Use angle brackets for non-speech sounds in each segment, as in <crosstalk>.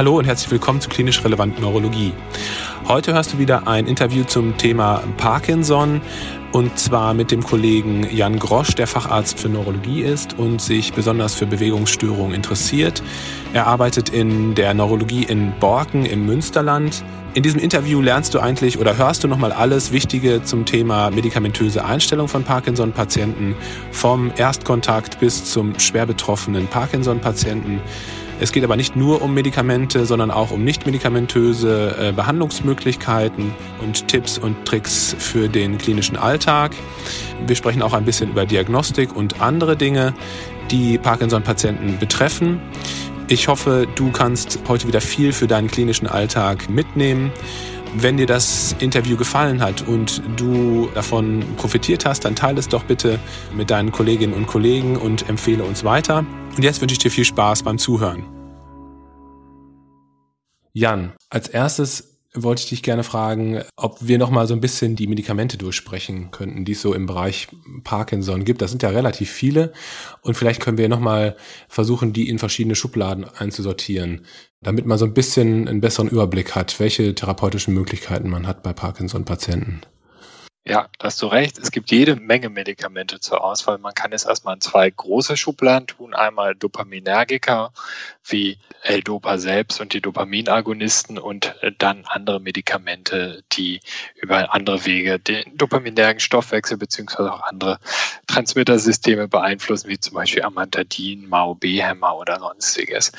hallo und herzlich willkommen zu Klinisch Relevant Neurologie. Heute hörst du wieder ein Interview zum Thema Parkinson und zwar mit dem Kollegen Jan Grosch, der Facharzt für Neurologie ist und sich besonders für Bewegungsstörungen interessiert. Er arbeitet in der Neurologie in Borken im Münsterland. In diesem Interview lernst du eigentlich oder hörst du nochmal alles Wichtige zum Thema medikamentöse Einstellung von Parkinson-Patienten, vom Erstkontakt bis zum schwer betroffenen Parkinson-Patienten. Es geht aber nicht nur um Medikamente, sondern auch um nicht medikamentöse äh, Behandlungsmöglichkeiten und Tipps und Tricks für den klinischen Alltag. Wir sprechen auch ein bisschen über Diagnostik und andere Dinge, die Parkinson-Patienten betreffen. Ich hoffe, du kannst heute wieder viel für deinen klinischen Alltag mitnehmen. Wenn dir das Interview gefallen hat und du davon profitiert hast, dann teile es doch bitte mit deinen Kolleginnen und Kollegen und empfehle uns weiter. Und jetzt wünsche ich dir viel Spaß beim Zuhören. Jan, als erstes wollte ich dich gerne fragen, ob wir noch mal so ein bisschen die Medikamente durchsprechen könnten, die es so im Bereich Parkinson gibt. Das sind ja relativ viele und vielleicht können wir noch mal versuchen, die in verschiedene Schubladen einzusortieren, damit man so ein bisschen einen besseren Überblick hat, welche therapeutischen Möglichkeiten man hat bei Parkinson-Patienten. Ja, da hast du recht. Es gibt jede Menge Medikamente zur Auswahl. Man kann es erstmal in zwei große Schubladen tun. Einmal Dopaminergiker wie L-Dopa selbst und die Dopaminagonisten und dann andere Medikamente, die über andere Wege den dopaminergen Stoffwechsel beziehungsweise auch andere Transmittersysteme beeinflussen, wie zum Beispiel Amantadin, MAO-B-Hämmer oder sonstiges.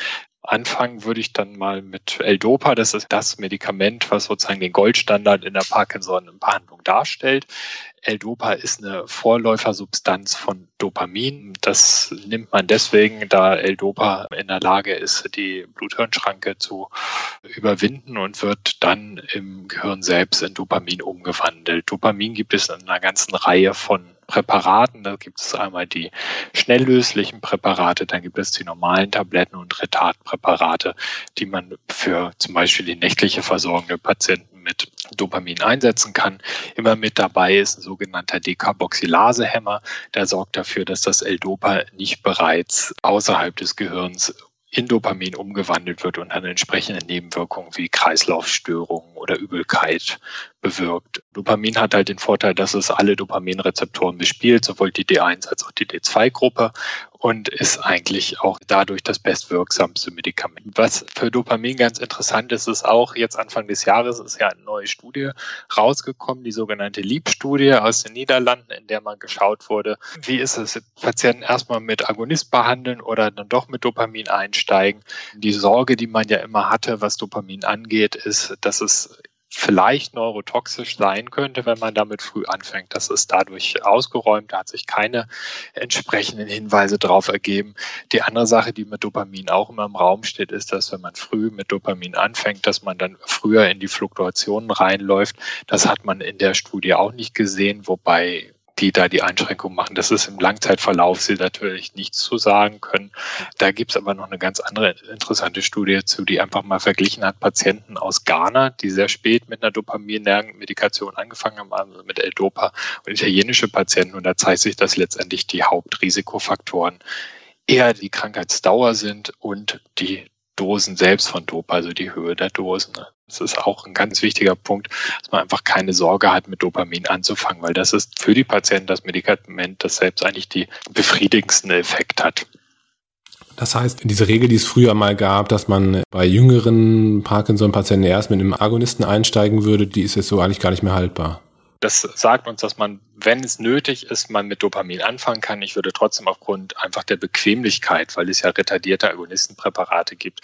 Anfangen würde ich dann mal mit L-Dopa. Das ist das Medikament, was sozusagen den Goldstandard in der Parkinson-Behandlung darstellt. L-Dopa ist eine Vorläufersubstanz von Dopamin. Das nimmt man deswegen, da L-Dopa in der Lage ist, die Blut-Hirn-Schranke zu überwinden und wird dann im Gehirn selbst in Dopamin umgewandelt. Dopamin gibt es in einer ganzen Reihe von Präparaten. Da gibt es einmal die schnelllöslichen Präparate, dann gibt es die normalen Tabletten und Retardpräparate, die man für zum Beispiel die nächtliche Versorgung der Patienten mit Dopamin einsetzen kann. Immer mit dabei ist ein sogenannter Decarboxylasehemmer. Der sorgt dafür, dass das L-Dopa nicht bereits außerhalb des Gehirns in Dopamin umgewandelt wird und dann entsprechende Nebenwirkungen wie Kreislaufstörungen oder Übelkeit bewirkt. Dopamin hat halt den Vorteil, dass es alle Dopaminrezeptoren bespielt, sowohl die D1 als auch die D2-Gruppe und ist eigentlich auch dadurch das bestwirksamste Medikament. Was für Dopamin ganz interessant ist, ist auch jetzt Anfang des Jahres ist ja eine neue Studie rausgekommen, die sogenannte LEAP-Studie aus den Niederlanden, in der mal geschaut wurde, wie ist es, Patienten erstmal mit Agonist behandeln oder dann doch mit Dopamin einsteigen. Die Sorge, die man ja immer hatte, was Dopamin angeht, ist, dass es vielleicht neurotoxisch sein könnte, wenn man damit früh anfängt. Das ist dadurch ausgeräumt, da hat sich keine entsprechenden Hinweise drauf ergeben. Die andere Sache, die mit Dopamin auch immer im Raum steht, ist, dass wenn man früh mit Dopamin anfängt, dass man dann früher in die Fluktuationen reinläuft. Das hat man in der Studie auch nicht gesehen, wobei die da die Einschränkung machen. Das ist im Langzeitverlauf sie natürlich nichts zu sagen können. Da gibt es aber noch eine ganz andere interessante Studie zu, die einfach mal verglichen hat, Patienten aus Ghana, die sehr spät mit einer Dopamin-Medikation angefangen haben, also mit L-Dopa und italienische Patienten. Und da zeigt sich, dass letztendlich die Hauptrisikofaktoren eher die Krankheitsdauer sind und die Dosen selbst von Dopa, also die Höhe der Dosen. Das ist auch ein ganz wichtiger Punkt, dass man einfach keine Sorge hat, mit Dopamin anzufangen, weil das ist für die Patienten das Medikament, das selbst eigentlich die befriedigendsten Effekt hat. Das heißt, diese Regel, die es früher mal gab, dass man bei jüngeren Parkinson-Patienten erst mit einem Agonisten einsteigen würde, die ist jetzt so eigentlich gar nicht mehr haltbar. Das sagt uns, dass man, wenn es nötig ist, man mit Dopamin anfangen kann. Ich würde trotzdem aufgrund einfach der Bequemlichkeit, weil es ja retardierte Agonistenpräparate gibt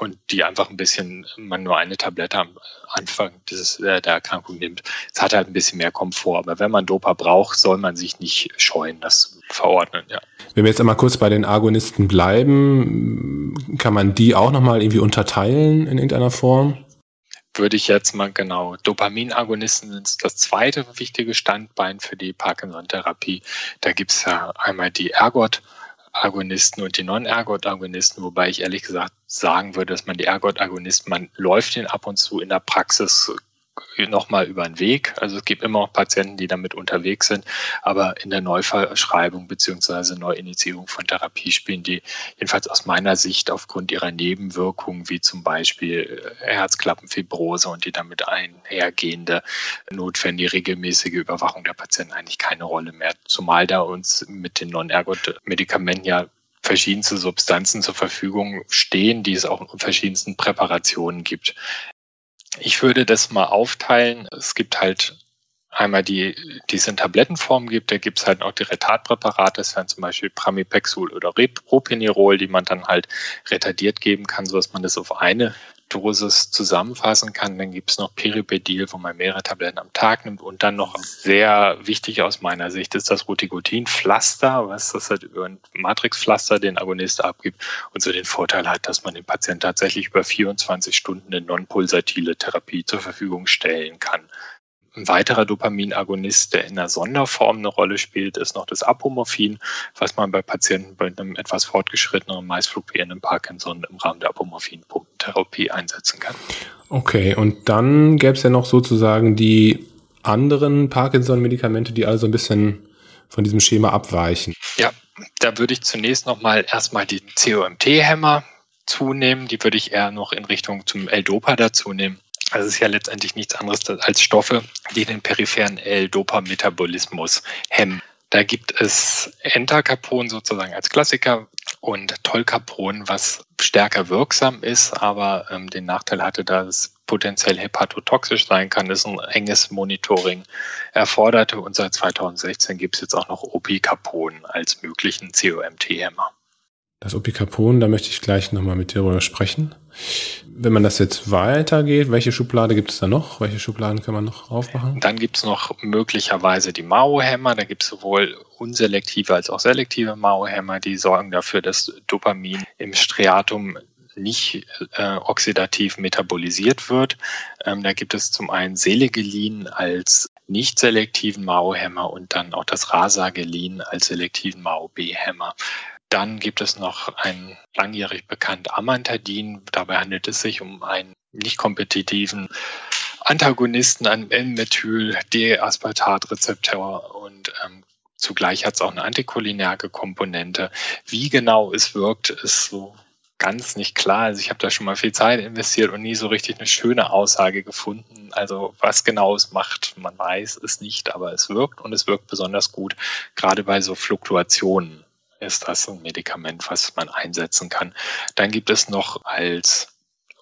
und die einfach ein bisschen, man nur eine Tablette am Anfang dieses, äh, der Erkrankung nimmt. Es hat halt ein bisschen mehr Komfort. Aber wenn man Dopa braucht, soll man sich nicht scheuen, das verordnen, ja. Wenn wir jetzt einmal kurz bei den Agonisten bleiben, kann man die auch nochmal irgendwie unterteilen in irgendeiner Form? Würde ich jetzt mal genau. Dopaminagonisten sind das zweite wichtige Standbein für die Parkinson-Therapie. Da gibt es ja einmal die Ergot-Agonisten und die Non-Ergot-Agonisten, wobei ich ehrlich gesagt sagen würde, dass man die Ergot-Agonisten, man läuft den ab und zu in der Praxis nochmal über den Weg. Also es gibt immer noch Patienten, die damit unterwegs sind, aber in der Neuverschreibung beziehungsweise Neuinitiierung von Therapie spielen die jedenfalls aus meiner Sicht aufgrund ihrer Nebenwirkungen, wie zum Beispiel äh, Herzklappenfibrose und die damit einhergehende notwendige regelmäßige Überwachung der Patienten eigentlich keine Rolle mehr. Zumal da uns mit den Non-Ergot-Medikamenten ja verschiedenste Substanzen zur Verfügung stehen, die es auch in verschiedensten Präparationen gibt. Ich würde das mal aufteilen. Es gibt halt einmal die, die es in Tablettenform gibt, da gibt es halt auch die Retardpräparate, das wären zum Beispiel Pramipexul oder Propinirol, die man dann halt retardiert geben kann, sodass man das auf eine Dosis zusammenfassen kann. Dann gibt es noch Peripedil, wo man mehrere Tabletten am Tag nimmt. Und dann noch sehr wichtig aus meiner Sicht ist das Ruticotin-Pflaster, was das halt über ein Matrixpflaster den Agonist abgibt und so den Vorteil hat, dass man dem Patienten tatsächlich über 24 Stunden eine non-pulsatile Therapie zur Verfügung stellen kann. Ein weiterer Dopaminagonist, der in einer Sonderform eine Rolle spielt, ist noch das Apomorphin, was man bei Patienten bei einem etwas fortgeschrittenen, meist fluktuierenden Parkinson im Rahmen der Apomorphin-Pumpentherapie einsetzen kann. Okay, und dann gäbe es ja noch sozusagen die anderen Parkinson-Medikamente, die also ein bisschen von diesem Schema abweichen. Ja, da würde ich zunächst nochmal erstmal die COMT-Hämmer zunehmen. Die würde ich eher noch in Richtung zum L-Dopa dazu nehmen. Also es ist ja letztendlich nichts anderes als Stoffe, die den peripheren L-Dopa-Metabolismus hemmen. Da gibt es Entacapon sozusagen als Klassiker und Tolcapon, was stärker wirksam ist, aber ähm, den Nachteil hatte, dass es potenziell hepatotoxisch sein kann, ist ein enges Monitoring erforderte. Und seit 2016 gibt es jetzt auch noch Opicapon als möglichen COMT-Hämmer. Das Opicapon, da möchte ich gleich nochmal mit dir darüber sprechen. Wenn man das jetzt weitergeht, welche Schublade gibt es da noch? Welche Schubladen kann man noch aufmachen? Dann gibt es noch möglicherweise die Mao-Hämmer. Da gibt es sowohl unselektive als auch selektive Mao-Hämmer, die sorgen dafür, dass Dopamin im Striatum nicht äh, oxidativ metabolisiert wird. Ähm, da gibt es zum einen Selegelin als nicht selektiven Mao-Hämmer und dann auch das Rasagelin als selektiven Mao-B-Hämmer. Dann gibt es noch ein langjährig bekannt Amantadin. Dabei handelt es sich um einen nicht kompetitiven Antagonisten an N-Methyl-D-Aspartat-Rezeptor und ähm, zugleich hat es auch eine anticholinerge Komponente. Wie genau es wirkt, ist so ganz nicht klar. Also ich habe da schon mal viel Zeit investiert und nie so richtig eine schöne Aussage gefunden. Also was genau es macht, man weiß es nicht, aber es wirkt und es wirkt besonders gut, gerade bei so Fluktuationen ist das ein Medikament, was man einsetzen kann. Dann gibt es noch als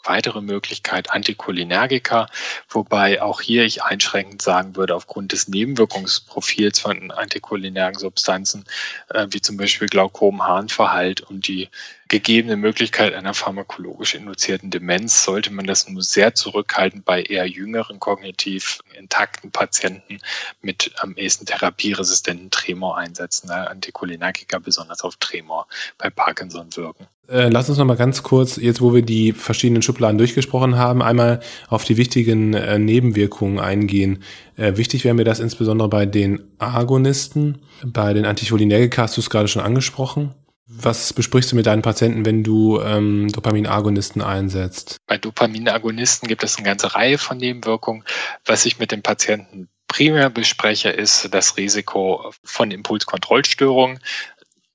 weitere Möglichkeit Anticholinergika, wobei auch hier ich einschränkend sagen würde, aufgrund des Nebenwirkungsprofils von anticholinergen Substanzen, äh, wie zum Beispiel Glaukom, Harnverhalt und die gegebene Möglichkeit einer pharmakologisch induzierten Demenz sollte man das nur sehr zurückhaltend bei eher jüngeren kognitiv intakten Patienten mit am ehesten therapieresistenten Tremor einsetzen, da Anticholinergika besonders auf Tremor bei Parkinson wirken. Äh, lass uns noch mal ganz kurz, jetzt wo wir die verschiedenen Schubladen durchgesprochen haben, einmal auf die wichtigen äh, Nebenwirkungen eingehen. Äh, wichtig wäre mir das insbesondere bei den Agonisten, bei den Anticholinergika hast du es gerade schon angesprochen. Was besprichst du mit deinen Patienten, wenn du ähm, Dopaminagonisten einsetzt? Bei Dopaminagonisten gibt es eine ganze Reihe von Nebenwirkungen. Was ich mit den Patienten primär bespreche, ist das Risiko von Impulskontrollstörungen.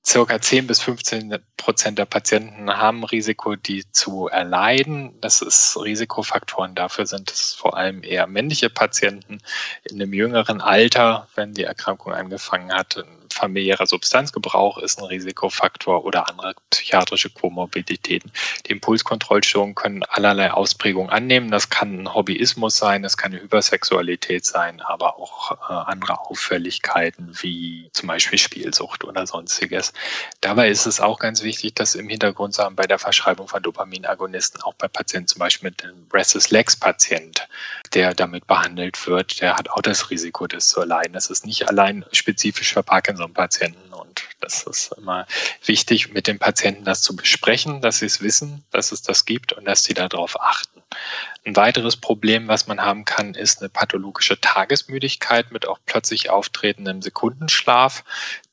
Circa 10 bis 15 Prozent der Patienten haben Risiko, die zu erleiden. Das ist Risikofaktoren. Dafür sind es vor allem eher männliche Patienten in einem jüngeren Alter, wenn die Erkrankung angefangen hat. Familiärer Substanzgebrauch ist ein Risikofaktor oder andere psychiatrische Komorbiditäten. Die Impulskontrollstörungen können allerlei Ausprägungen annehmen. Das kann ein Hobbyismus sein, das kann eine Hypersexualität sein, aber auch äh, andere Auffälligkeiten wie zum Beispiel Spielsucht oder sonstiges. Dabei ist es auch ganz wichtig, dass im Hintergrund sagen, bei der Verschreibung von Dopaminagonisten auch bei Patienten zum Beispiel mit einem Restless Legs Patient, der damit behandelt wird, der hat auch das Risiko, das zu erleiden. Das ist nicht allein spezifisch für Parkinson-Patienten und das ist immer wichtig, mit den Patienten das zu besprechen, dass sie es wissen, dass es das gibt und dass sie darauf achten. Ein weiteres Problem, was man haben kann, ist eine pathologische Tagesmüdigkeit mit auch plötzlich auftretendem Sekundenschlaf,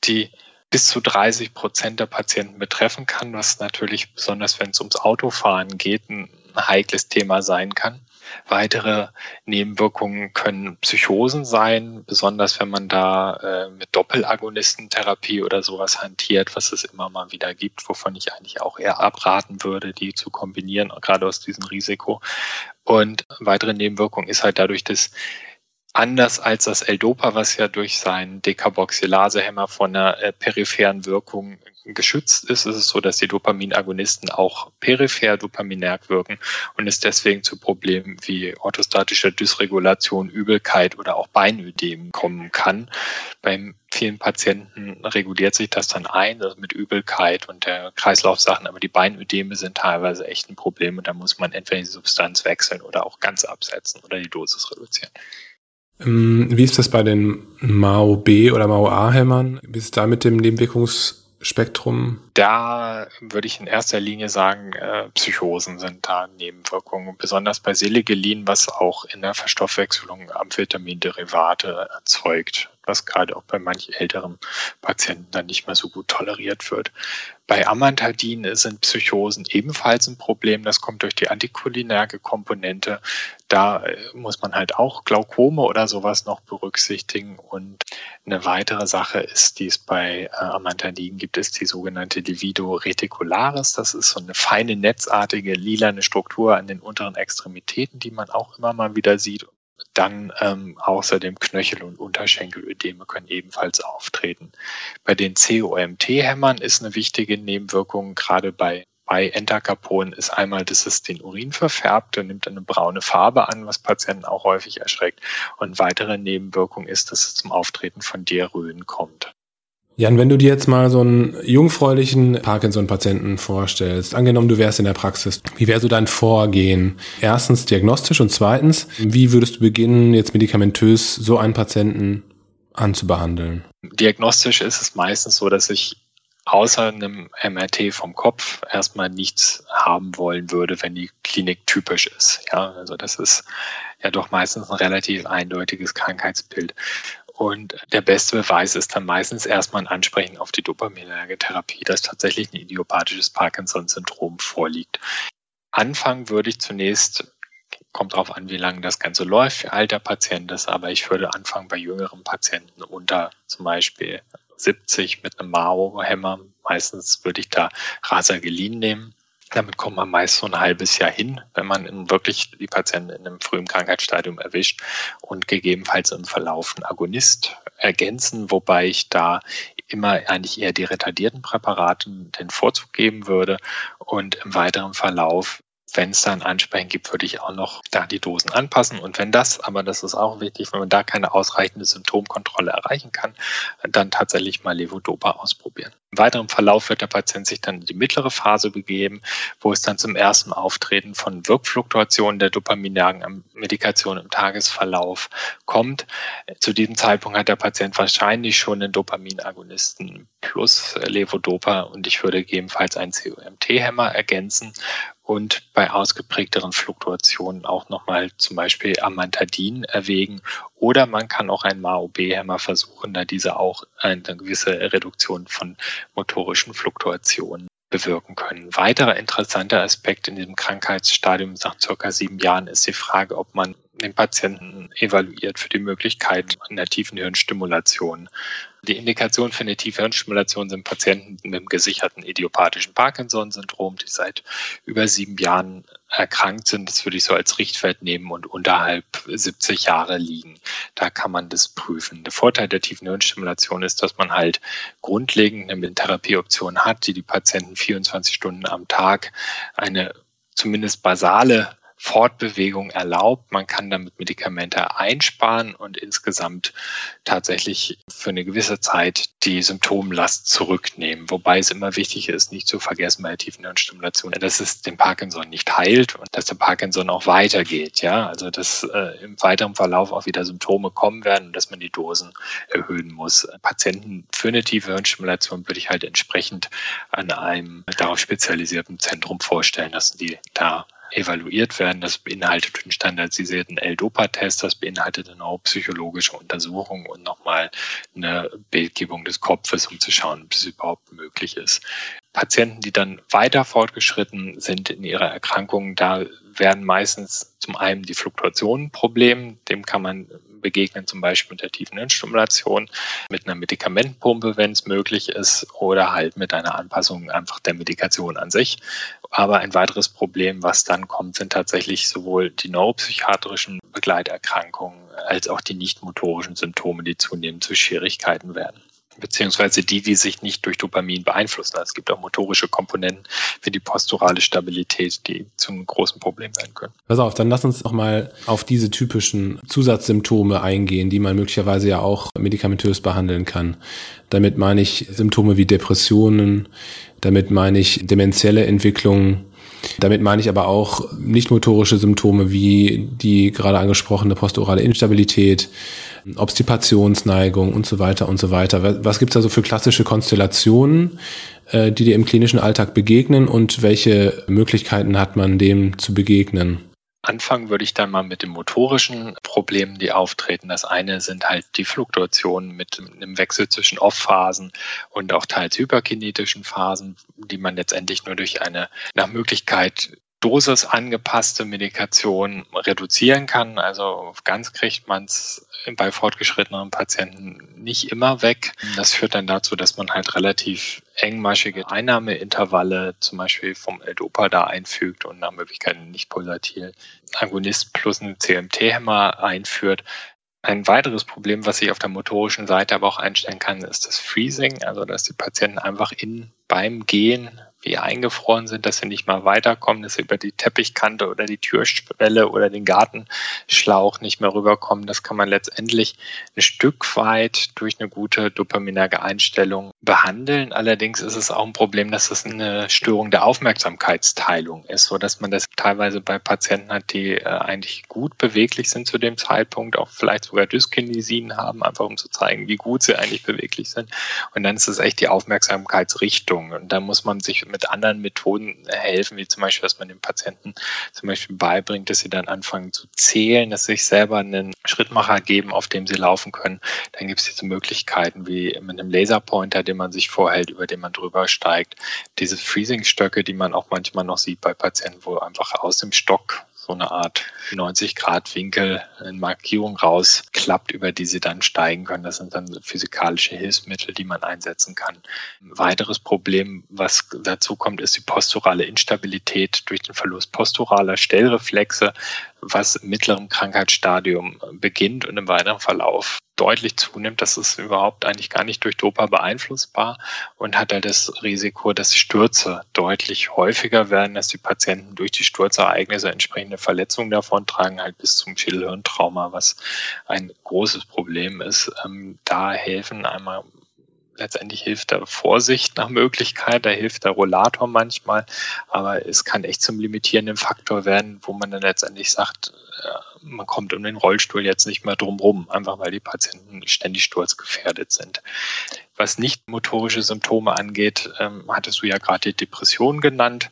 die bis zu 30 Prozent der Patienten betreffen kann, was natürlich besonders, wenn es ums Autofahren geht, ein heikles Thema sein kann. Weitere Nebenwirkungen können Psychosen sein, besonders wenn man da äh, mit Doppelagonistentherapie oder sowas hantiert, was es immer mal wieder gibt, wovon ich eigentlich auch eher abraten würde, die zu kombinieren, gerade aus diesem Risiko. Und weitere Nebenwirkung ist halt dadurch, dass anders als das L-Dopa, was ja durch seinen Dekarboxylasehemmer von einer äh, peripheren Wirkung geschützt ist, ist es so, dass die Dopaminagonisten auch peripher dopaminerg wirken und es deswegen zu Problemen wie orthostatischer Dysregulation, Übelkeit oder auch Beinödem kommen kann. Beim vielen Patienten reguliert sich das dann ein, also mit Übelkeit und der Kreislaufsachen, aber die Beinödeme sind teilweise echt ein Problem und da muss man entweder die Substanz wechseln oder auch ganz absetzen oder die Dosis reduzieren. Ähm, wie ist das bei den Mao B oder Mao A-Hämmern? Wie ist es da mit dem Nebenwirkungsspektrum? Da würde ich in erster Linie sagen, äh, Psychosen sind da Nebenwirkungen, besonders bei Selegelin, was auch in der Verstoffwechselung Amphetaminderivate erzeugt was gerade auch bei manch älteren Patienten dann nicht mehr so gut toleriert wird. Bei Amantadin sind Psychosen ebenfalls ein Problem. Das kommt durch die anticholinerge Komponente. Da äh, muss man halt auch Glaukome oder sowas noch berücksichtigen. Und eine weitere Sache ist, die es bei äh, Amantadin gibt, ist die sogenannte Livido reticularis. Das ist so eine feine netzartige lilane Struktur an den unteren Extremitäten, die man auch immer mal wieder sieht. Dann ähm, außerdem Knöchel- und Unterschenkelödeme können ebenfalls auftreten. Bei den COMT-Hämmern ist eine wichtige Nebenwirkung, gerade bei bei Entacapon ist einmal, dass es den Urin verfärbt und nimmt eine braune Farbe an, was Patienten auch häufig erschreckt. Und weitere Nebenwirkung ist, dass es zum Auftreten von Diarrhoen kommt. Jan, wenn du dir jetzt mal so einen jungfräulichen Parkinson-Patienten vorstellst, angenommen du wärst in der Praxis, wie wäre so dein Vorgehen? Erstens diagnostisch und zweitens, wie würdest du beginnen, jetzt medikamentös so einen Patienten anzubehandeln? Diagnostisch ist es meistens so, dass ich außer einem MRT vom Kopf erstmal nichts haben wollen würde, wenn die Klinik typisch ist. Ja, also das ist ja doch meistens ein relativ eindeutiges Krankheitsbild. Und der beste Beweis ist dann meistens erstmal ein Ansprechen auf die dopaminerge Therapie, dass tatsächlich ein idiopathisches Parkinson-Syndrom vorliegt. Anfangen würde ich zunächst, kommt darauf an, wie lange das Ganze läuft, wie alt der Patient ist, aber ich würde anfangen bei jüngeren Patienten unter zum Beispiel 70 mit einem Mao-Hämmer. Meistens würde ich da Rasagelin nehmen damit kommt man meist so ein halbes Jahr hin, wenn man wirklich die Patienten in einem frühen Krankheitsstadium erwischt und gegebenenfalls im Verlauf einen Agonist ergänzen, wobei ich da immer eigentlich eher die retardierten Präparaten den Vorzug geben würde. Und im weiteren Verlauf wenn es dann Ansprechen gibt, würde ich auch noch da die Dosen anpassen. Und wenn das, aber das ist auch wichtig, wenn man da keine ausreichende Symptomkontrolle erreichen kann, dann tatsächlich mal Levodopa ausprobieren. Im weiteren Verlauf wird der Patient sich dann in die mittlere Phase begeben, wo es dann zum ersten Auftreten von Wirkfluktuationen der dopaminergen Medikation im Tagesverlauf kommt. Zu diesem Zeitpunkt hat der Patient wahrscheinlich schon einen Dopaminagonisten plus Levodopa und ich würde gegebenenfalls einen COMT-Hämmer ergänzen und bei ausgeprägteren Fluktuationen auch nochmal zum Beispiel Amantadin erwägen. Oder man kann auch einen MAOB-Hämmer versuchen, da diese auch eine gewisse Reduktion von motorischen Fluktuationen bewirken können. Weiterer interessanter Aspekt in diesem Krankheitsstadium nach circa sieben Jahren ist die Frage, ob man den Patienten evaluiert für die Möglichkeit einer tiefen Hirnstimulation. Die Indikation für eine tiefe Hirnstimulation sind Patienten mit einem gesicherten idiopathischen Parkinson-Syndrom, die seit über sieben Jahren erkrankt sind. Das würde ich so als Richtwert nehmen und unterhalb 70 Jahre liegen. Da kann man das prüfen. Der Vorteil der tiefen Hirnstimulation ist, dass man halt grundlegend eine Therapieoption hat, die die Patienten 24 Stunden am Tag eine zumindest basale Fortbewegung erlaubt. Man kann damit Medikamente einsparen und insgesamt tatsächlich für eine gewisse Zeit die Symptomlast zurücknehmen. Wobei es immer wichtig ist, nicht zu vergessen bei der tiefen Hirnstimulation, dass es den Parkinson nicht heilt und dass der Parkinson auch weitergeht. Ja, also dass äh, im weiteren Verlauf auch wieder Symptome kommen werden und dass man die Dosen erhöhen muss. Patienten für eine tiefe Hirnstimulation würde ich halt entsprechend an einem darauf spezialisierten Zentrum vorstellen, dass die da evaluiert werden. Das beinhaltet den standardisierten L-Dopa-Test, das beinhaltet eine psychologische Untersuchung und nochmal eine Bildgebung des Kopfes, um zu schauen, ob es überhaupt möglich ist. Patienten, die dann weiter fortgeschritten sind in ihrer Erkrankung, da werden meistens zum einen die Fluktuationen Problem, dem kann man begegnen, zum Beispiel mit der tiefen Hirnstimulation, mit einer Medikamentenpumpe, wenn es möglich ist, oder halt mit einer Anpassung einfach der Medikation an sich. Aber ein weiteres Problem, was dann kommt, sind tatsächlich sowohl die neuropsychiatrischen Begleiterkrankungen als auch die nicht motorischen Symptome, die zunehmend zu Schwierigkeiten werden beziehungsweise die, die sich nicht durch Dopamin beeinflussen. Also es gibt auch motorische Komponenten wie die posturale Stabilität, die zu einem großen Problem werden können. Pass auf, dann lass uns noch mal auf diese typischen Zusatzsymptome eingehen, die man möglicherweise ja auch medikamentös behandeln kann. Damit meine ich Symptome wie Depressionen, damit meine ich demenzielle Entwicklungen, damit meine ich aber auch nicht motorische Symptome wie die gerade angesprochene posturale Instabilität, Obstipationsneigung und so weiter und so weiter. Was gibt's da so für klassische Konstellationen, äh, die dir im klinischen Alltag begegnen und welche Möglichkeiten hat man dem zu begegnen? Anfangen würde ich dann mal mit den motorischen Problemen, die auftreten. Das eine sind halt die Fluktuationen mit einem Wechsel zwischen Off-Phasen und auch teils hyperkinetischen Phasen, die man letztendlich nur durch eine nach Möglichkeit Dosis angepasste Medikation reduzieren kann. Also ganz kriegt man es bei fortgeschrittenen Patienten nicht immer weg. Das führt dann dazu, dass man halt relativ engmaschige Einnahmeintervalle zum Beispiel vom L-Dopa da einfügt und nach Möglichkeit nicht pulsatil Agonist plus einen CMT-Hämmer einführt. Ein weiteres Problem, was ich auf der motorischen Seite aber auch einstellen kann, ist das Freezing, also dass die Patienten einfach in beim Gehen wie eingefroren sind, dass sie nicht mal weiterkommen, dass sie über die Teppichkante oder die Türschwelle oder den Gartenschlauch nicht mehr rüberkommen. Das kann man letztendlich ein Stück weit durch eine gute dopaminerge Einstellung behandeln. Allerdings ist es auch ein Problem, dass es eine Störung der Aufmerksamkeitsteilung ist, so dass man das teilweise bei Patienten hat, die äh, eigentlich gut beweglich sind zu dem Zeitpunkt, auch vielleicht sogar Dyskinesien haben, einfach um zu zeigen, wie gut sie eigentlich beweglich sind. Und dann ist es echt die Aufmerksamkeitsrichtung. Und da muss man sich mit anderen Methoden helfen, wie zum Beispiel, dass man den Patienten zum Beispiel beibringt, dass sie dann anfangen zu zählen, dass sie sich selber einen Schrittmacher geben, auf dem sie laufen können. Dann gibt es diese Möglichkeiten wie mit einem Laserpointer, den man sich vorhält, über den man drüber steigt. Diese Freezing-Stöcke, die man auch manchmal noch sieht bei Patienten, wo einfach aus dem Stock so eine Art 90 Grad Winkel in Markierung rausklappt, über die sie dann steigen können. Das sind dann physikalische Hilfsmittel, die man einsetzen kann. Ein weiteres Problem, was dazu kommt, ist die posturale Instabilität durch den Verlust posturaler Stellreflexe, was im mittleren Krankheitsstadium beginnt und im weiteren Verlauf deutlich zunimmt. Das ist überhaupt eigentlich gar nicht durch Dopa beeinflussbar und hat halt das Risiko, dass Stürze deutlich häufiger werden, dass die Patienten durch die Sturzereignisse entsprechende Verletzungen davontragen, halt bis zum Schädelhirntrauma, was ein großes Problem ist. Ähm, da helfen einmal letztendlich hilft da Vorsicht nach Möglichkeit, da hilft der Rollator manchmal, aber es kann echt zum limitierenden Faktor werden, wo man dann letztendlich sagt, äh, man kommt um den Rollstuhl jetzt nicht mehr drum rum, einfach weil die Patienten ständig sturzgefährdet sind. Was nicht motorische Symptome angeht, ähm, hattest du ja gerade die Depression genannt.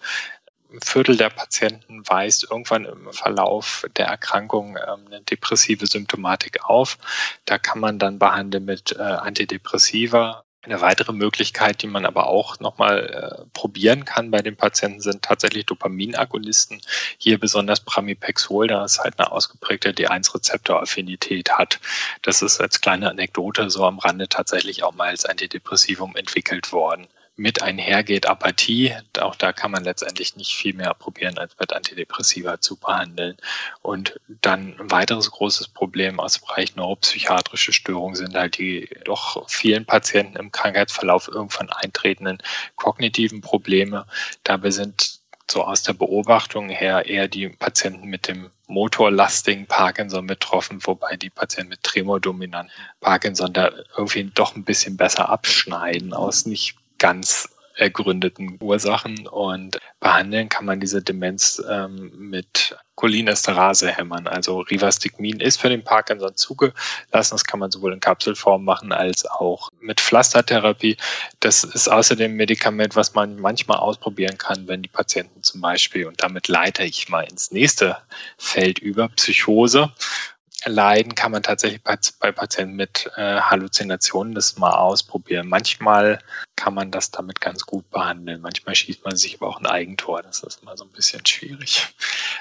Ein Viertel der Patienten weist irgendwann im Verlauf der Erkrankung ähm, eine depressive Symptomatik auf. Da kann man dann behandeln mit äh, Antidepressiva eine weitere Möglichkeit, die man aber auch nochmal äh, probieren kann bei den Patienten, sind tatsächlich Dopaminagonisten. Hier besonders Pramipexol, da es halt eine ausgeprägte D1-Rezeptoraffinität hat. Das ist als kleine Anekdote so am Rande tatsächlich auch mal als Antidepressivum entwickelt worden mit einhergeht Apathie. Auch da kann man letztendlich nicht viel mehr probieren, als mit Antidepressiva zu behandeln. Und dann ein weiteres großes Problem aus dem Bereich neuropsychiatrische Störungen sind halt die doch vielen Patienten im Krankheitsverlauf irgendwann eintretenden kognitiven Probleme. Dabei sind so aus der Beobachtung her eher die Patienten mit dem motorlastigen Parkinson betroffen, wobei die Patienten mit tremordominanten Parkinson da irgendwie doch ein bisschen besser abschneiden aus nicht ganz ergründeten Ursachen und behandeln kann man diese Demenz ähm, mit Cholinesterase hämmern. Also Rivastigmin ist für den Parkinson zugelassen. Das kann man sowohl in Kapselform machen als auch mit Pflastertherapie. Das ist außerdem ein Medikament, was man manchmal ausprobieren kann, wenn die Patienten zum Beispiel, und damit leite ich mal ins nächste Feld über, Psychose leiden, kann man tatsächlich bei, bei Patienten mit äh, Halluzinationen das mal ausprobieren. Manchmal kann man das damit ganz gut behandeln. Manchmal schießt man sich aber auch ein Eigentor. Das ist immer so ein bisschen schwierig.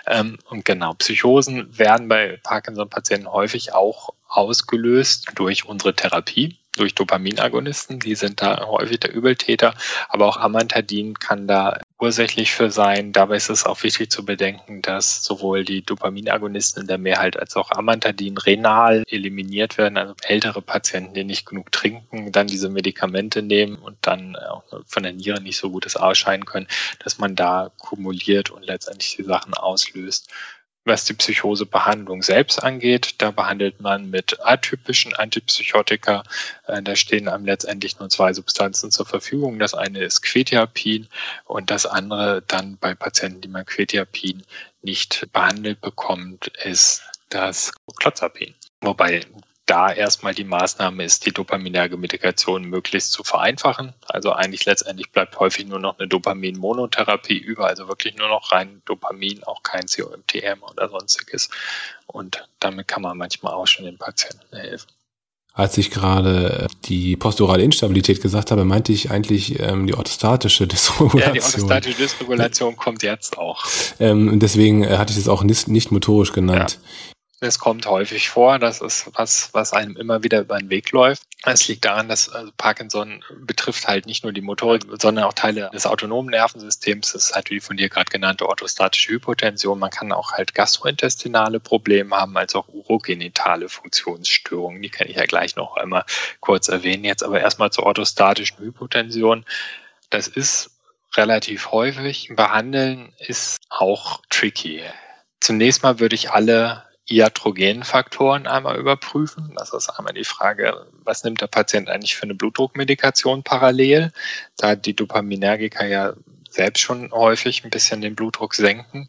Ähm, und genau, Psychosen werden bei Parkinson-Patienten häufig auch ausgelöst durch unsere Therapie durch Dopaminagonisten. Die sind da häufig der Übeltäter. Aber auch Amantadin kann da ursächlich für sein. Dabei ist es auch wichtig zu bedenken, dass sowohl die Dopaminagonisten in der Mehrheit als auch Amantadin renal eliminiert werden. Also ältere Patienten, die nicht genug trinken, dann diese Medikamente nehmen und dann auch von der Niere nicht so gutes ausscheiden können, dass man da kumuliert und letztendlich die Sachen auslöst. Was die Psychosebehandlung selbst angeht, da behandelt man mit atypischen Antipsychotika. Äh, da stehen einem letztendlich nur zwei Substanzen zur Verfügung. Das eine ist Quetiapin und das andere dann bei Patienten, die man Quetiapin nicht behandelt bekommt, ist das Clozapin. Wobei da erstmal die Maßnahme ist, die dopaminerge Medikation möglichst zu vereinfachen. Also eigentlich letztendlich bleibt häufig nur noch eine Dopamin-Monotherapie über, also wirklich nur noch rein Dopamin, auch kein COMTM oder sonstiges. Und damit kann man manchmal auch schon den Patienten helfen. Als ich gerade die posturale Instabilität gesagt habe, meinte ich eigentlich ähm, die orthostatische Dysregulation. <laughs> Ja, die orthostatische Dysregulation kommt jetzt auch. Ähm, deswegen äh, hatte ich es auch nicht, nicht motorisch genannt. Ja. Es kommt häufig vor, das ist was, was einem immer wieder über den Weg läuft. Es liegt daran, dass also Parkinson betrifft halt nicht nur die Motorik, sondern auch Teile des autonomen Nervensystems. Das ist halt wie von dir gerade genannte orthostatische Hypotension. Man kann auch halt gastrointestinale Probleme haben, als auch urogenitale Funktionsstörungen. Die kann ich ja gleich noch einmal kurz erwähnen. Jetzt aber erstmal zur orthostatischen Hypotension. Das ist relativ häufig. Behandeln ist auch tricky. Zunächst mal würde ich alle iatrogenen Faktoren einmal überprüfen. Das ist einmal die Frage, was nimmt der Patient eigentlich für eine Blutdruckmedikation parallel? Da die Dopaminergika ja selbst schon häufig ein bisschen den Blutdruck senken,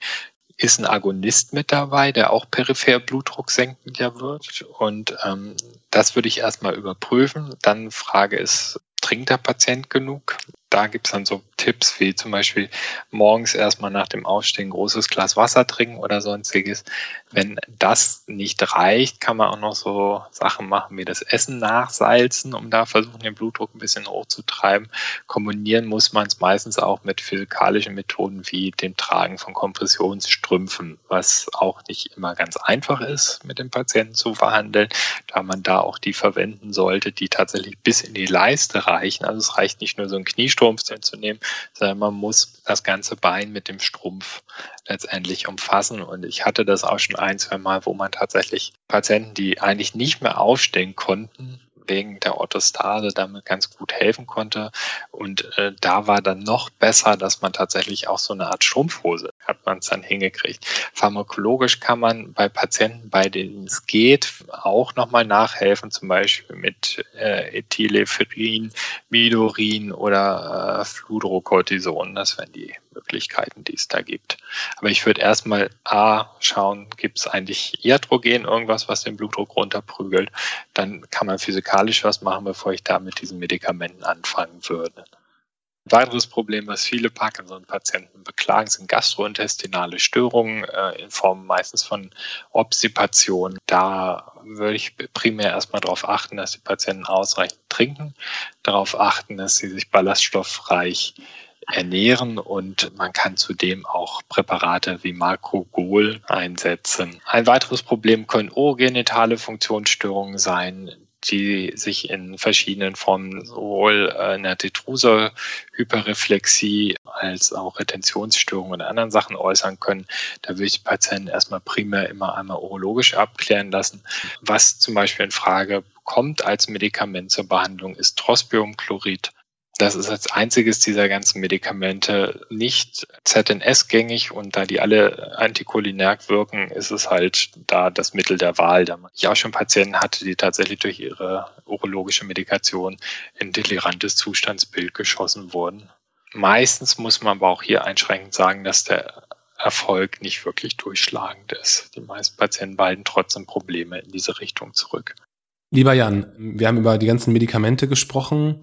ist ein Agonist mit dabei, der auch peripher Blutdruck senkend ja wird. Und ähm, das würde ich erstmal überprüfen. Dann Frage ist, trinkt der Patient genug? Da gibt's dann so Tipps wie zum Beispiel morgens erstmal nach dem Aufstehen ein großes Glas Wasser trinken oder sonstiges. Wenn das nicht reicht, kann man auch noch so Sachen machen wie das Essen nachsalzen, um da versuchen, den Blutdruck ein bisschen hochzutreiben. Kombinieren muss man es meistens auch mit physikalischen Methoden wie dem Tragen von Kompressionsstrümpfen, was auch nicht immer ganz einfach ist, mit dem Patienten zu verhandeln, da man da auch die verwenden sollte, die tatsächlich bis in die Leiste reichen. Also es reicht nicht nur so ein Kniestrumpf zu nehmen, sondern man muss das ganze Bein mit dem Strumpf letztendlich umfassen. Und ich hatte das auch schon ein, zwei Mal, wo man tatsächlich Patienten, die eigentlich nicht mehr aufstehen konnten, wegen der Orthostase damit ganz gut helfen konnte. Und äh, da war dann noch besser, dass man tatsächlich auch so eine Art Strumpfhose hat man es dann hingekriegt. Pharmakologisch kann man bei Patienten, bei denen es geht, auch nochmal nachhelfen, zum Beispiel mit äh, Ethylephyrin, Midorin oder äh, Fludrocortison. Das wären die Möglichkeiten, die es da gibt. Aber ich würde erstmal A schauen, gibt es eigentlich Iatrogen, irgendwas, was den Blutdruck runterprügelt. Dann kann man physikalisch was machen, bevor ich da mit diesen Medikamenten anfangen würde. Ein weiteres Problem, was viele Parkinson-Patienten beklagen, sind gastrointestinale Störungen äh, in Form meistens von Obstipation. Da würde ich primär erstmal darauf achten, dass die Patienten ausreichend trinken, darauf achten, dass sie sich ballaststoffreich ernähren und man kann zudem auch Präparate wie Makrogol einsetzen. Ein weiteres Problem können ogenitale Funktionsstörungen sein, die sich in verschiedenen Formen sowohl in der diffuser Hyperreflexie als auch Retentionsstörungen und anderen Sachen äußern können. Da würde ich die Patienten erstmal primär immer einmal urologisch abklären lassen. Was zum Beispiel in Frage kommt als Medikament zur Behandlung ist Trospiumchlorid. Das ist als einziges dieser ganzen Medikamente nicht ZNS-gängig und da die alle anticholinerg wirken, ist es halt da das Mittel der Wahl. Da ich auch schon Patienten hatte, die tatsächlich durch ihre urologische Medikation in delirantes Zustandsbild geschossen wurden. Meistens muss man aber auch hier einschränkend sagen, dass der Erfolg nicht wirklich durchschlagend ist. Die meisten Patienten behalten trotzdem Probleme in diese Richtung zurück. Lieber Jan, wir haben über die ganzen Medikamente gesprochen.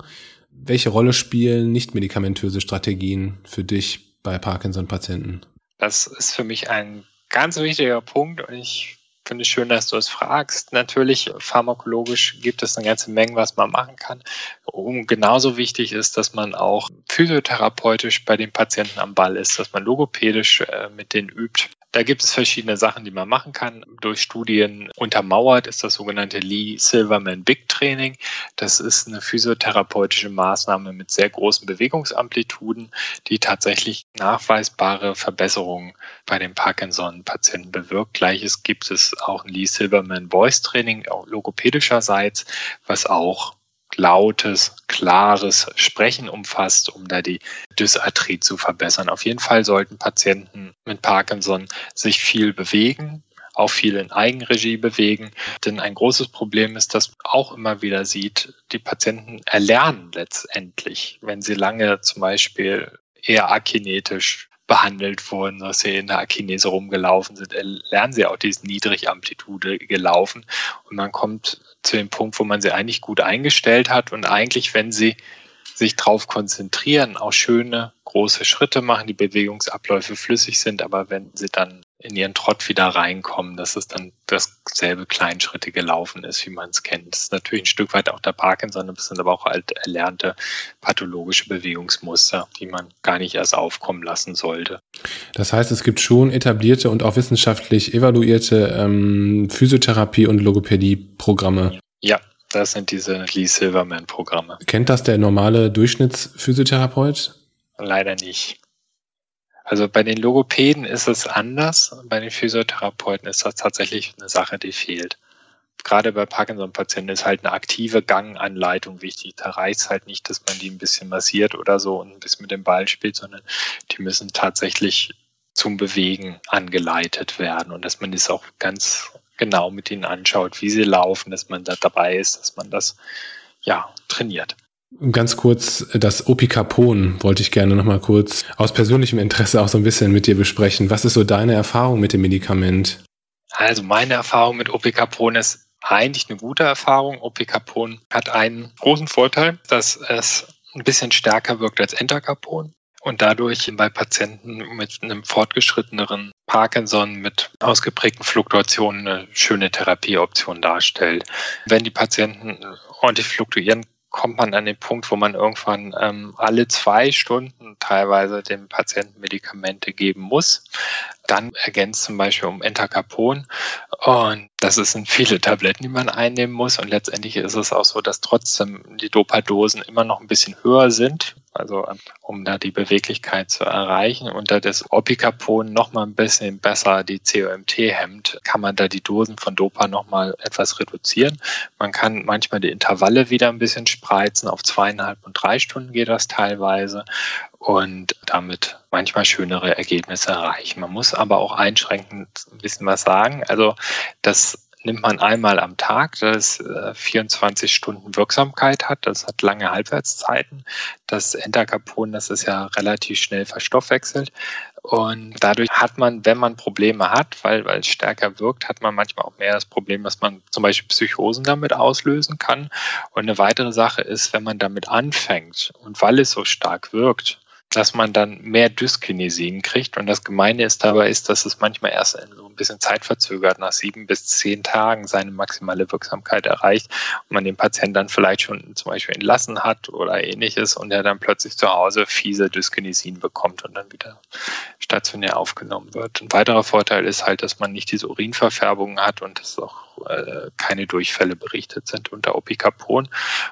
Welche Rolle spielen nichtmedikamentöse Strategien für dich bei Parkinson-Patienten? Das ist für mich ein ganz wichtiger Punkt und ich finde es schön, dass du es fragst. Natürlich, pharmakologisch gibt es eine ganze Menge, was man machen kann. Und genauso wichtig ist, dass man auch physiotherapeutisch bei den Patienten am Ball ist, dass man logopädisch äh, mit denen übt. Da gibt es verschiedene Sachen, die man machen kann. Durch Studien untermauert ist das sogenannte Lee Silverman Big Training. Das ist eine physiotherapeutische Maßnahme mit sehr großen Bewegungsamplituden, die tatsächlich nachweisbare Verbesserungen bei den Parkinson-Patienten bewirkt. Gleiches gibt es auch ein Lee Silverman Voice Training, logopädischerseits, was auch lautes, klares Sprechen umfasst, um da die Dysarthrie zu verbessern. Auf jeden Fall sollten Patienten mit Parkinson sich viel bewegen, auch viel in Eigenregie bewegen. Denn ein großes Problem ist, dass man auch immer wieder sieht, die Patienten erlernen letztendlich, wenn sie lange zum Beispiel eher akinetisch behandelt wurden, dass sie in der Akinese rumgelaufen sind, lernen sie auch diese Niedrigamplitude gelaufen. Und man kommt zu dem Punkt, wo man sie eigentlich gut eingestellt hat und eigentlich, wenn sie sich darauf konzentrieren, auch schöne große Schritte machen, die Bewegungsabläufe flüssig sind, aber wenn sie dann in ihren Trott wieder reinkommen, dass es dann dasselbe Kleinschritte gelaufen ist, wie man es kennt. Das ist natürlich ein Stück weit auch der Parkinson, das sind aber auch alt erlernte pathologische Bewegungsmuster, die man gar nicht erst aufkommen lassen sollte. Das heißt, es gibt schon etablierte und auch wissenschaftlich evaluierte ähm, Physiotherapie- und Logopädie-Programme. Ja, das sind diese Lee Silverman-Programme. Kennt das der normale Durchschnittsphysiotherapeut? Leider nicht. Also bei den Logopäden ist es anders. Bei den Physiotherapeuten ist das tatsächlich eine Sache, die fehlt. Gerade bei Parkinson-Patienten ist halt eine aktive Ganganleitung wichtig. Da reicht es halt nicht, dass man die ein bisschen massiert oder so und ein bisschen mit dem Ball spielt, sondern die müssen tatsächlich zum Bewegen angeleitet werden und dass man das auch ganz genau mit ihnen anschaut, wie sie laufen, dass man da dabei ist, dass man das ja trainiert. Ganz kurz, das Opicapon wollte ich gerne nochmal kurz aus persönlichem Interesse auch so ein bisschen mit dir besprechen. Was ist so deine Erfahrung mit dem Medikament? Also meine Erfahrung mit Opicapon ist eigentlich eine gute Erfahrung. Opicapon hat einen großen Vorteil, dass es ein bisschen stärker wirkt als Entacapon und dadurch bei Patienten mit einem fortgeschritteneren Parkinson mit ausgeprägten Fluktuationen eine schöne Therapieoption darstellt. Wenn die Patienten ordentlich fluktuieren, kommt man an den Punkt, wo man irgendwann ähm, alle zwei Stunden teilweise dem Patienten Medikamente geben muss. Dann ergänzt zum Beispiel um Entacapon. Und das sind viele <laughs> Tabletten, die man einnehmen muss. Und letztendlich ist es auch so, dass trotzdem die Dopadosen immer noch ein bisschen höher sind. Also um da die Beweglichkeit zu erreichen. Und da das Opicapon noch mal ein bisschen besser die COMT hemmt, kann man da die Dosen von Dopa noch mal etwas reduzieren. Man kann manchmal die Intervalle wieder ein bisschen spreizen. Auf zweieinhalb und drei Stunden geht das teilweise und damit manchmal schönere Ergebnisse erreichen. Man muss aber auch einschränkend ein bisschen was sagen. Also das nimmt man einmal am Tag, das 24 äh, Stunden Wirksamkeit hat. Das hat lange Halbwertszeiten. Das Entacapon, das ist ja relativ schnell verstoffwechselt. Und dadurch hat man, wenn man Probleme hat, weil, weil es stärker wirkt, hat man manchmal auch mehr das Problem, dass man zum Beispiel Psychosen damit auslösen kann. Und eine weitere Sache ist, wenn man damit anfängt und weil es so stark wirkt, dass man dann mehr Dyskinesin kriegt. Und das Gemeine ist dabei ist, dass es manchmal erst so ein bisschen zeitverzögert nach sieben bis zehn Tagen seine maximale Wirksamkeit erreicht und man den Patienten dann vielleicht schon zum Beispiel entlassen hat oder ähnliches und er dann plötzlich zu Hause fiese Dyskinesin bekommt und dann wieder stationär aufgenommen wird. Ein weiterer Vorteil ist halt, dass man nicht diese Urinverfärbungen hat und dass auch äh, keine Durchfälle berichtet sind unter Opicapon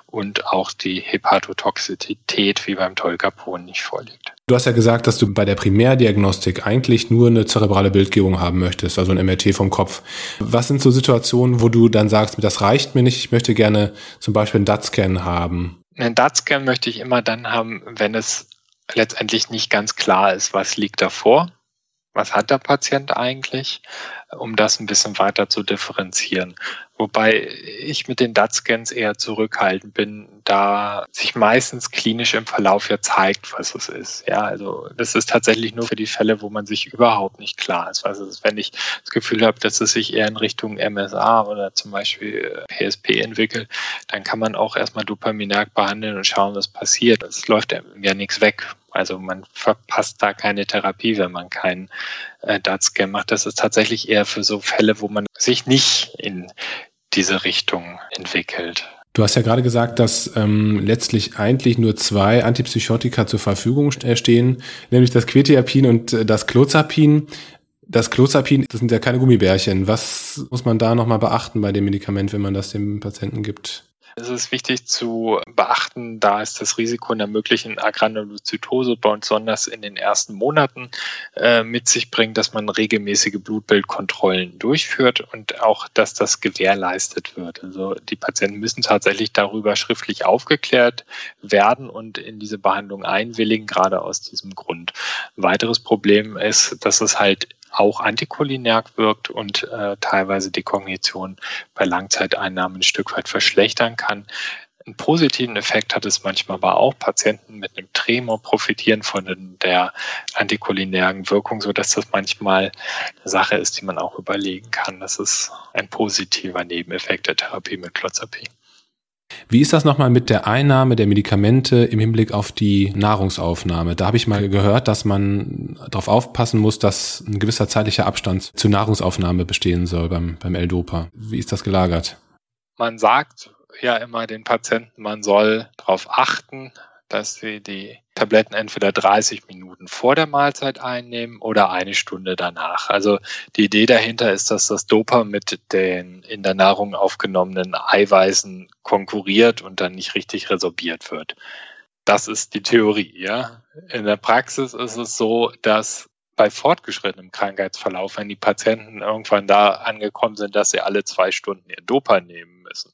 und auch die Hepatotoxizität wie beim Tolcapon nicht vorliegt. Du hast ja gesagt, dass du bei der Primärdiagnostik eigentlich nur eine zerebrale Bildgebung haben möchtest, also ein MRT vom Kopf. Was sind so Situationen, wo du dann sagst, das reicht mir nicht, ich möchte gerne zum Beispiel einen DAT-Scan haben? Einen DAT-Scan möchte ich immer dann haben, wenn es letztendlich nicht ganz klar ist, was liegt davor was hat der Patient eigentlich, um das ein bisschen weiter zu differenzieren. Wobei ich mit den DAT-Scans eher zurückhaltend bin, da sich meistens klinisch im Verlauf ja zeigt, was es ist. Ja, also das ist tatsächlich nur für die Fälle, wo man sich überhaupt nicht klar ist. Ist, wenn ich das Gefühl habe, dass es sich eher in Richtung MSA oder zum Beispiel PSP entwickelt, dann kann man auch erstmal Dopaminerg behandeln und schauen, was passiert. Es läuft ja nichts weg. Also man verpasst da keine Therapie, wenn man keinen äh, DAT-Scan macht. Das ist tatsächlich eher für so Fälle, wo man sich nicht in diese Richtung entwickelt. Du hast ja gerade gesagt, dass ähm, letztlich eigentlich nur zwei Antipsychotika zur Verfügung stehen, nämlich das Quetiapin und äh, das Clozapin. Das Clozapin, das sind ja keine Gummibärchen. Was muss man da nochmal beachten bei dem Medikament, wenn man das dem Patienten gibt? Es ist wichtig zu beachten, da ist das Risiko einer möglichen Agranulozytose besonders in den ersten Monaten äh, mit sich bringt, dass man regelmäßige Blutbildkontrollen durchführt und auch, dass das gewährleistet wird. Also die Patienten müssen tatsächlich darüber schriftlich aufgeklärt werden und in diese Behandlung einwilligen, gerade aus diesem Grund. Weiteres Problem ist, dass es halt auch antikolinärk wirkt und äh, teilweise die Kognition bei Langzeiteinnahmen ein Stück weit verschlechtern kann. Einen positiven Effekt hat es manchmal aber auch. Patienten mit einem Tremor profitieren von der antikolinären Wirkung, so dass das manchmal eine Sache ist, die man auch überlegen kann. Das ist ein positiver Nebeneffekt der Therapie mit Clozapin. Wie ist das nochmal mit der Einnahme der Medikamente im Hinblick auf die Nahrungsaufnahme? Da habe ich mal gehört, dass man darauf aufpassen muss, dass ein gewisser zeitlicher Abstand zur Nahrungsaufnahme bestehen soll beim, beim L-Dopa. Wie ist das gelagert? Man sagt ja immer den Patienten, man soll darauf achten, dass sie die Tabletten entweder 30 Minuten vor der Mahlzeit einnehmen oder eine Stunde danach. Also die Idee dahinter ist, dass das Dopa mit den in der Nahrung aufgenommenen Eiweißen konkurriert und dann nicht richtig resorbiert wird. Das ist die Theorie, ja. In der Praxis ist es so, dass bei fortgeschrittenem Krankheitsverlauf, wenn die Patienten irgendwann da angekommen sind, dass sie alle zwei Stunden ihr Dopa nehmen müssen,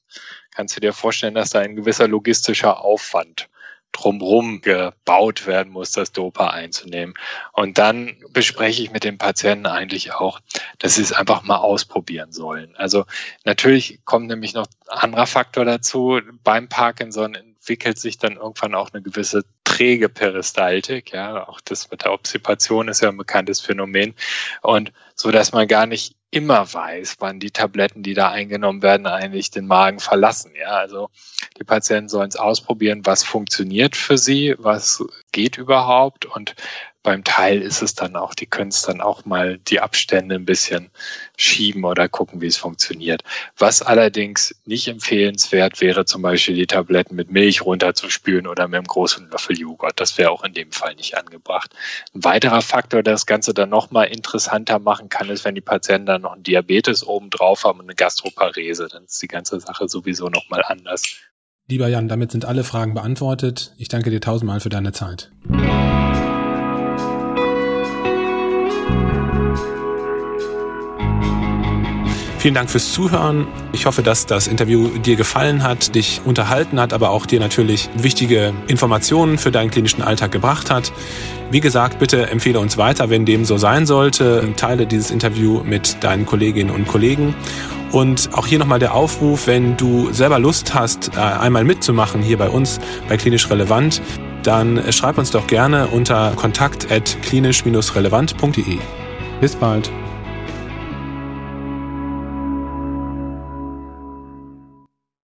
kannst du dir vorstellen, dass da ein gewisser logistischer Aufwand drumherum gebaut werden muss, das Dopa einzunehmen. Und dann bespreche ich mit den Patienten eigentlich auch, dass sie es einfach mal ausprobieren sollen. Also natürlich kommt nämlich noch ein anderer Faktor dazu. Beim Parkinson entwickelt sich dann irgendwann auch eine gewisse träge Peristaltik. Ja, auch das mit der Obsipation ist ja ein bekanntes Phänomen. Und so, dass man gar nicht immer weiß, wann die Tabletten, die da eingenommen werden, eigentlich den Magen verlassen. Ja, also die Patienten sollen es ausprobieren, was funktioniert für sie, was geht überhaupt und beim Teil ist es dann auch, die können es dann auch mal die Abstände ein bisschen schieben oder gucken, wie es funktioniert. Was allerdings nicht empfehlenswert wäre, zum Beispiel die Tabletten mit Milch runterzuspülen oder mit einem großen Löffel Joghurt. Das wäre auch in dem Fall nicht angebracht. Ein weiterer Faktor, der das Ganze dann nochmal interessanter machen kann, ist, wenn die Patienten dann noch einen Diabetes oben drauf haben und eine Gastroparese. Dann ist die ganze Sache sowieso nochmal anders. Lieber Jan, damit sind alle Fragen beantwortet. Ich danke dir tausendmal für deine Zeit. Vielen Dank fürs Zuhören. Ich hoffe, dass das Interview dir gefallen hat, dich unterhalten hat, aber auch dir natürlich wichtige Informationen für deinen klinischen Alltag gebracht hat. Wie gesagt, bitte empfehle uns weiter, wenn dem so sein sollte. Teile dieses Interview mit deinen Kolleginnen und Kollegen. Und auch hier nochmal der Aufruf, wenn du selber Lust hast, äh, einmal mitzumachen hier bei uns bei Klinisch Relevant, dann schreib uns doch gerne unter kontakt.klinisch-relevant.de. Bis bald.